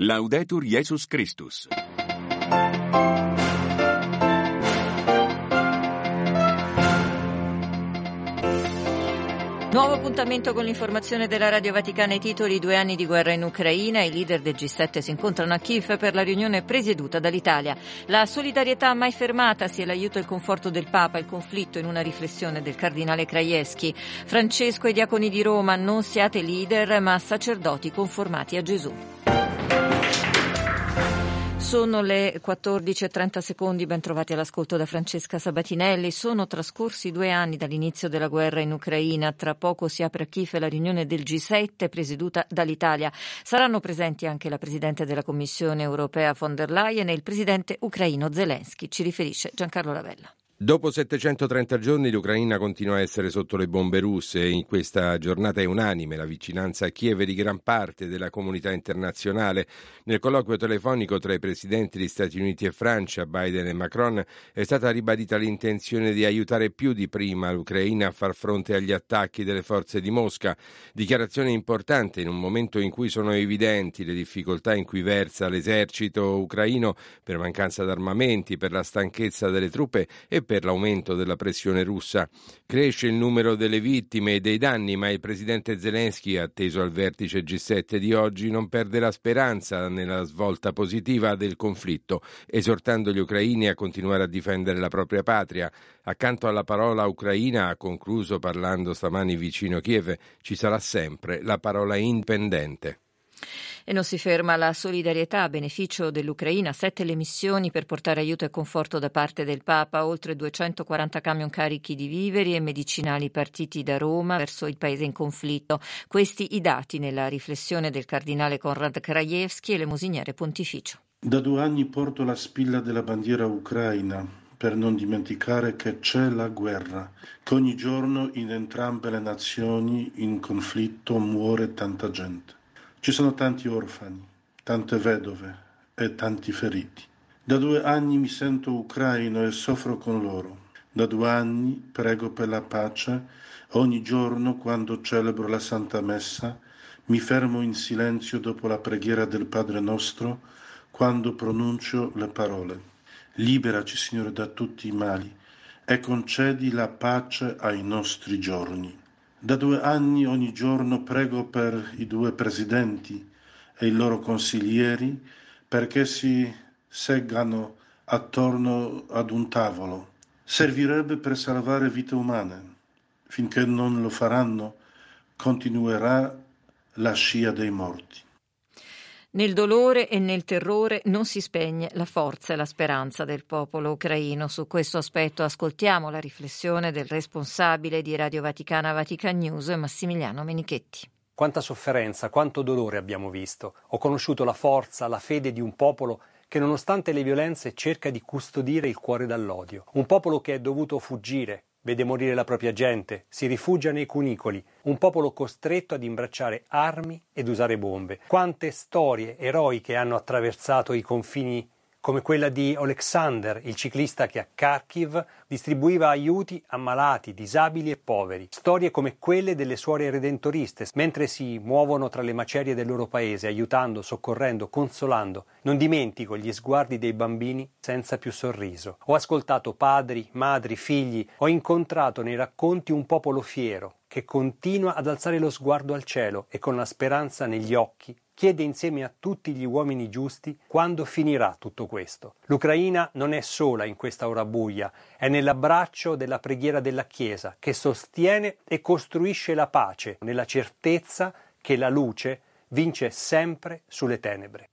Laudetur Jesus Christus. Nuovo appuntamento con l'informazione della Radio Vaticana i titoli due anni di guerra in Ucraina. I leader del G7 si incontrano a Kiev per la riunione presieduta dall'Italia. La solidarietà mai fermata sia l'aiuto e il conforto del Papa, il conflitto in una riflessione del cardinale Krajewski. Francesco e diaconi di Roma non siate leader ma sacerdoti conformati a Gesù. Sono le 14.30 secondi, ben trovati all'ascolto da Francesca Sabatinelli. Sono trascorsi due anni dall'inizio della guerra in Ucraina. Tra poco si apre a Kiev la riunione del G7 presieduta dall'Italia. Saranno presenti anche la Presidente della Commissione europea von der Leyen e il Presidente ucraino Zelensky. Ci riferisce Giancarlo Lavella. Dopo 730 giorni l'Ucraina continua a essere sotto le bombe russe e in questa giornata è unanime la vicinanza a Kiev di gran parte della comunità internazionale. Nel colloquio telefonico tra i presidenti di Stati Uniti e Francia, Biden e Macron, è stata ribadita l'intenzione di aiutare più di prima l'Ucraina a far fronte agli attacchi delle forze di Mosca. Dichiarazione importante in un momento in cui sono evidenti le difficoltà in cui versa l'esercito ucraino per mancanza d'armamenti, per la stanchezza delle truppe e per l'aumento della pressione russa. Cresce il numero delle vittime e dei danni, ma il presidente Zelensky, atteso al vertice G7 di oggi, non perde la speranza nella svolta positiva del conflitto, esortando gli ucraini a continuare a difendere la propria patria. Accanto alla parola ucraina, ha concluso parlando stamani vicino Kiev, ci sarà sempre la parola indipendente. E non si ferma la solidarietà a beneficio dell'Ucraina, sette le missioni per portare aiuto e conforto da parte del Papa, oltre 240 camion carichi di viveri e medicinali partiti da Roma verso il paese in conflitto. Questi i dati nella riflessione del cardinale Konrad Krajewski e l'emosiniere pontificio. Da due anni porto la spilla della bandiera ucraina per non dimenticare che c'è la guerra, che ogni giorno in entrambe le nazioni in conflitto muore tanta gente. Ci sono tanti orfani, tante vedove e tanti feriti. Da due anni mi sento ucraino e soffro con loro. Da due anni prego per la pace. Ogni giorno, quando celebro la Santa Messa, mi fermo in silenzio dopo la preghiera del Padre nostro, quando pronuncio le parole. Liberaci, Signore, da tutti i mali e concedi la pace ai nostri giorni. Da due anni ogni giorno prego per i due presidenti e i loro consiglieri perché si seggano attorno ad un tavolo. Servirebbe per salvare vite umane. Finché non lo faranno, continuerà la scia dei morti. Nel dolore e nel terrore non si spegne la forza e la speranza del popolo ucraino. Su questo aspetto ascoltiamo la riflessione del responsabile di Radio Vaticana Vatican News, Massimiliano Menichetti. Quanta sofferenza, quanto dolore abbiamo visto. Ho conosciuto la forza, la fede di un popolo che nonostante le violenze cerca di custodire il cuore dall'odio. Un popolo che è dovuto fuggire, vede morire la propria gente, si rifugia nei cunicoli, un popolo costretto ad imbracciare armi ed usare bombe. Quante storie eroiche hanno attraversato i confini come quella di Alexander, il ciclista che a Kharkiv distribuiva aiuti a malati, disabili e poveri. Storie come quelle delle suore redentoriste, mentre si muovono tra le macerie del loro paese, aiutando, soccorrendo, consolando. Non dimentico gli sguardi dei bambini senza più sorriso. Ho ascoltato padri, madri, figli, ho incontrato nei racconti un popolo fiero che continua ad alzare lo sguardo al cielo e con la speranza negli occhi chiede insieme a tutti gli uomini giusti quando finirà tutto questo. L'Ucraina non è sola in questa ora buia, è nell'abbraccio della preghiera della Chiesa che sostiene e costruisce la pace nella certezza che la luce vince sempre sulle tenebre.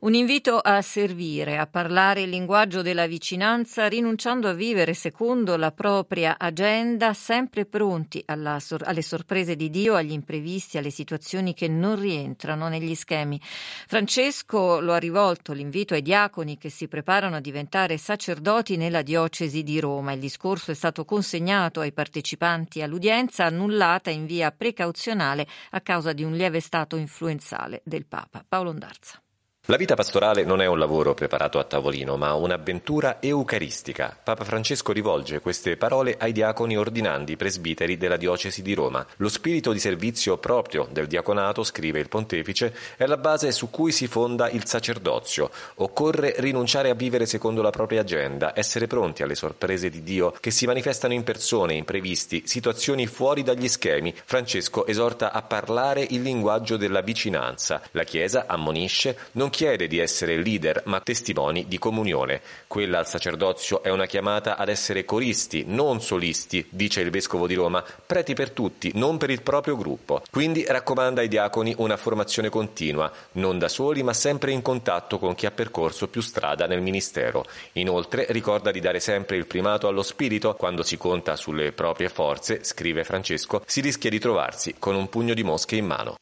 Un invito a servire, a parlare il linguaggio della vicinanza, rinunciando a vivere secondo la propria agenda, sempre pronti alla, alle sorprese di Dio, agli imprevisti, alle situazioni che non rientrano negli schemi. Francesco lo ha rivolto l'invito ai diaconi che si preparano a diventare sacerdoti nella diocesi di Roma. Il discorso è stato consegnato ai partecipanti all'udienza, annullata in via precauzionale a causa di un lieve stato influenzale del Papa. Paolo Ondarza. La vita pastorale non è un lavoro preparato a tavolino, ma un'avventura eucaristica. Papa Francesco rivolge queste parole ai diaconi ordinandi presbiteri della diocesi di Roma. Lo spirito di servizio proprio del diaconato, scrive il pontefice, è la base su cui si fonda il sacerdozio. Occorre rinunciare a vivere secondo la propria agenda, essere pronti alle sorprese di Dio che si manifestano in persone, imprevisti, situazioni fuori dagli schemi. Francesco esorta a parlare il linguaggio della vicinanza. La Chiesa ammonisce non chiede di essere leader, ma testimoni di comunione. Quella al sacerdozio è una chiamata ad essere coristi, non solisti, dice il vescovo di Roma, preti per tutti, non per il proprio gruppo. Quindi raccomanda ai diaconi una formazione continua, non da soli, ma sempre in contatto con chi ha percorso più strada nel ministero. Inoltre ricorda di dare sempre il primato allo spirito, quando si conta sulle proprie forze, scrive Francesco, si rischia di trovarsi con un pugno di mosche in mano.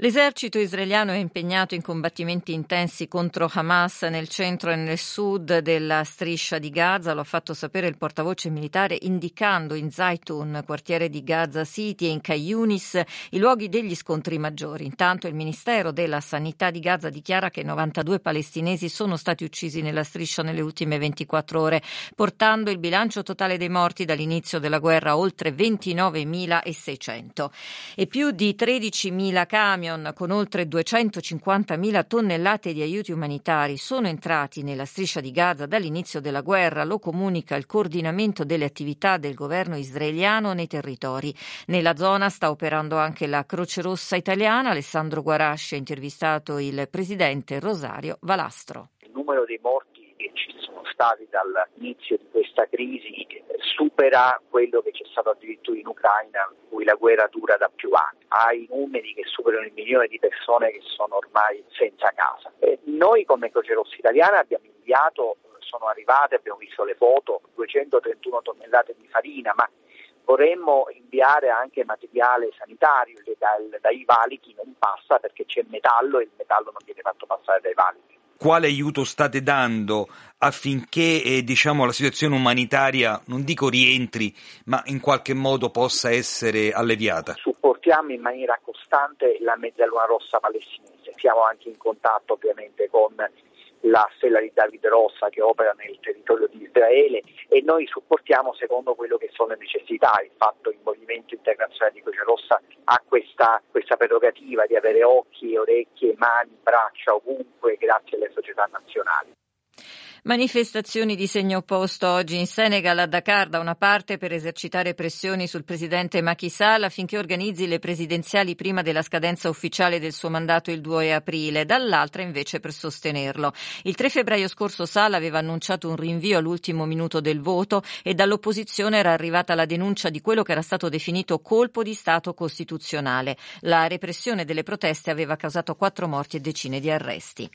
L'esercito israeliano è impegnato in combattimenti intensi contro Hamas nel centro e nel sud della striscia di Gaza, lo ha fatto sapere il portavoce militare indicando in Zaytun, quartiere di Gaza City e in Kayunis, i luoghi degli scontri maggiori. Intanto il Ministero della Sanità di Gaza dichiara che 92 palestinesi sono stati uccisi nella striscia nelle ultime 24 ore, portando il bilancio totale dei morti dall'inizio della guerra a oltre 29.600 e più di 13.000 camion camion con oltre 250.000 tonnellate di aiuti umanitari sono entrati nella striscia di Gaza dall'inizio della guerra, lo comunica il coordinamento delle attività del governo israeliano nei territori. Nella zona sta operando anche la Croce Rossa italiana. Alessandro Guarasci ha intervistato il presidente Rosario Valastro. Il numero dei morti ci stati dall'inizio di questa crisi supera quello che c'è stato addirittura in Ucraina, in cui la guerra dura da più anni. Ha i numeri che superano il milione di persone che sono ormai senza casa. E noi come Croce Rossa Italiana abbiamo inviato, sono arrivate, abbiamo visto le foto, 231 tonnellate di farina, ma vorremmo inviare anche materiale sanitario dai, dai valichi non passa perché c'è metallo e il metallo non viene fatto passare dai valichi quale aiuto state dando affinché eh, diciamo, la situazione umanitaria, non dico rientri, ma in qualche modo possa essere alleviata? Supportiamo in maniera costante la Mezzaluna Rossa palestinese, siamo anche in contatto ovviamente con la stella di Davide Rossa che opera nel territorio di Israele e noi supportiamo secondo quello che sono le necessità. Che il Movimento Internazionale di Croce Rossa ha questa, questa prerogativa di avere occhi, orecchie, mani, braccia ovunque grazie alle società nazionali. Manifestazioni di segno opposto oggi in Senegal a Dakar, da una parte per esercitare pressioni sul presidente Macky Sall affinché organizzi le presidenziali prima della scadenza ufficiale del suo mandato il 2 aprile, dall'altra invece per sostenerlo. Il 3 febbraio scorso Sall aveva annunciato un rinvio all'ultimo minuto del voto e dall'opposizione era arrivata la denuncia di quello che era stato definito colpo di Stato costituzionale. La repressione delle proteste aveva causato quattro morti e decine di arresti.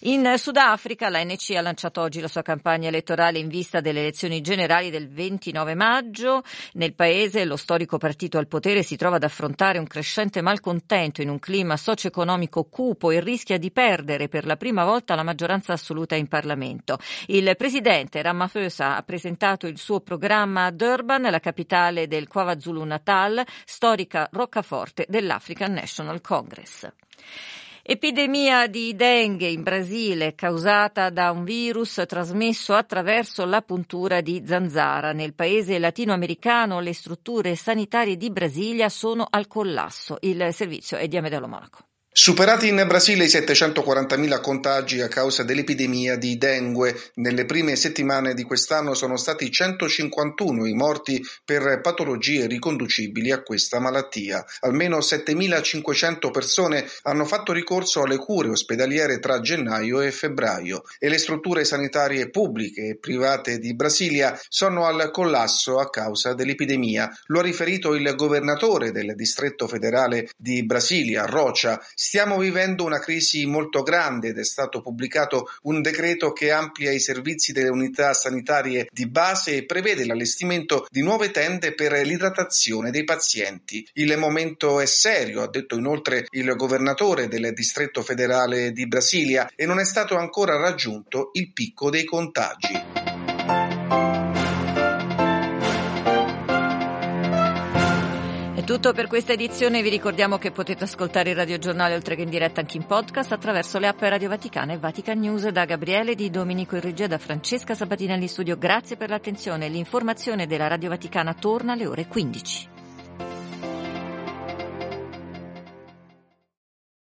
In Sudafrica l'ANC ha lanciato oggi la sua campagna elettorale in vista delle elezioni generali del 29 maggio. Nel paese lo storico partito al potere si trova ad affrontare un crescente malcontento in un clima socio-economico cupo e rischia di perdere per la prima volta la maggioranza assoluta in Parlamento. Il presidente Ramaphosa ha presentato il suo programma a Durban, la capitale del KwaZulu Natal, storica roccaforte dell'African National Congress. Epidemia di dengue in Brasile causata da un virus trasmesso attraverso la puntura di zanzara. Nel paese latinoamericano le strutture sanitarie di Brasilia sono al collasso. Il servizio è di Amedeo Monaco. Superati in Brasile i 740.000 contagi a causa dell'epidemia di dengue, nelle prime settimane di quest'anno sono stati 151 i morti per patologie riconducibili a questa malattia. Almeno 7.500 persone hanno fatto ricorso alle cure ospedaliere tra gennaio e febbraio e le strutture sanitarie pubbliche e private di Brasilia sono al collasso a causa dell'epidemia. Lo ha riferito il governatore del distretto federale di Brasilia, Rocha, Stiamo vivendo una crisi molto grande ed è stato pubblicato un decreto che amplia i servizi delle unità sanitarie di base e prevede l'allestimento di nuove tende per l'idratazione dei pazienti. Il momento è serio, ha detto inoltre il governatore del distretto federale di Brasilia, e non è stato ancora raggiunto il picco dei contagi. È tutto per questa edizione, vi ricordiamo che potete ascoltare il radiogiornale oltre che in diretta anche in podcast attraverso le app Radio Vaticana e Vatican News da Gabriele di Domenico in regia da Francesca Sabatinelli in studio. Grazie per l'attenzione. L'informazione della Radio Vaticana torna alle ore 15.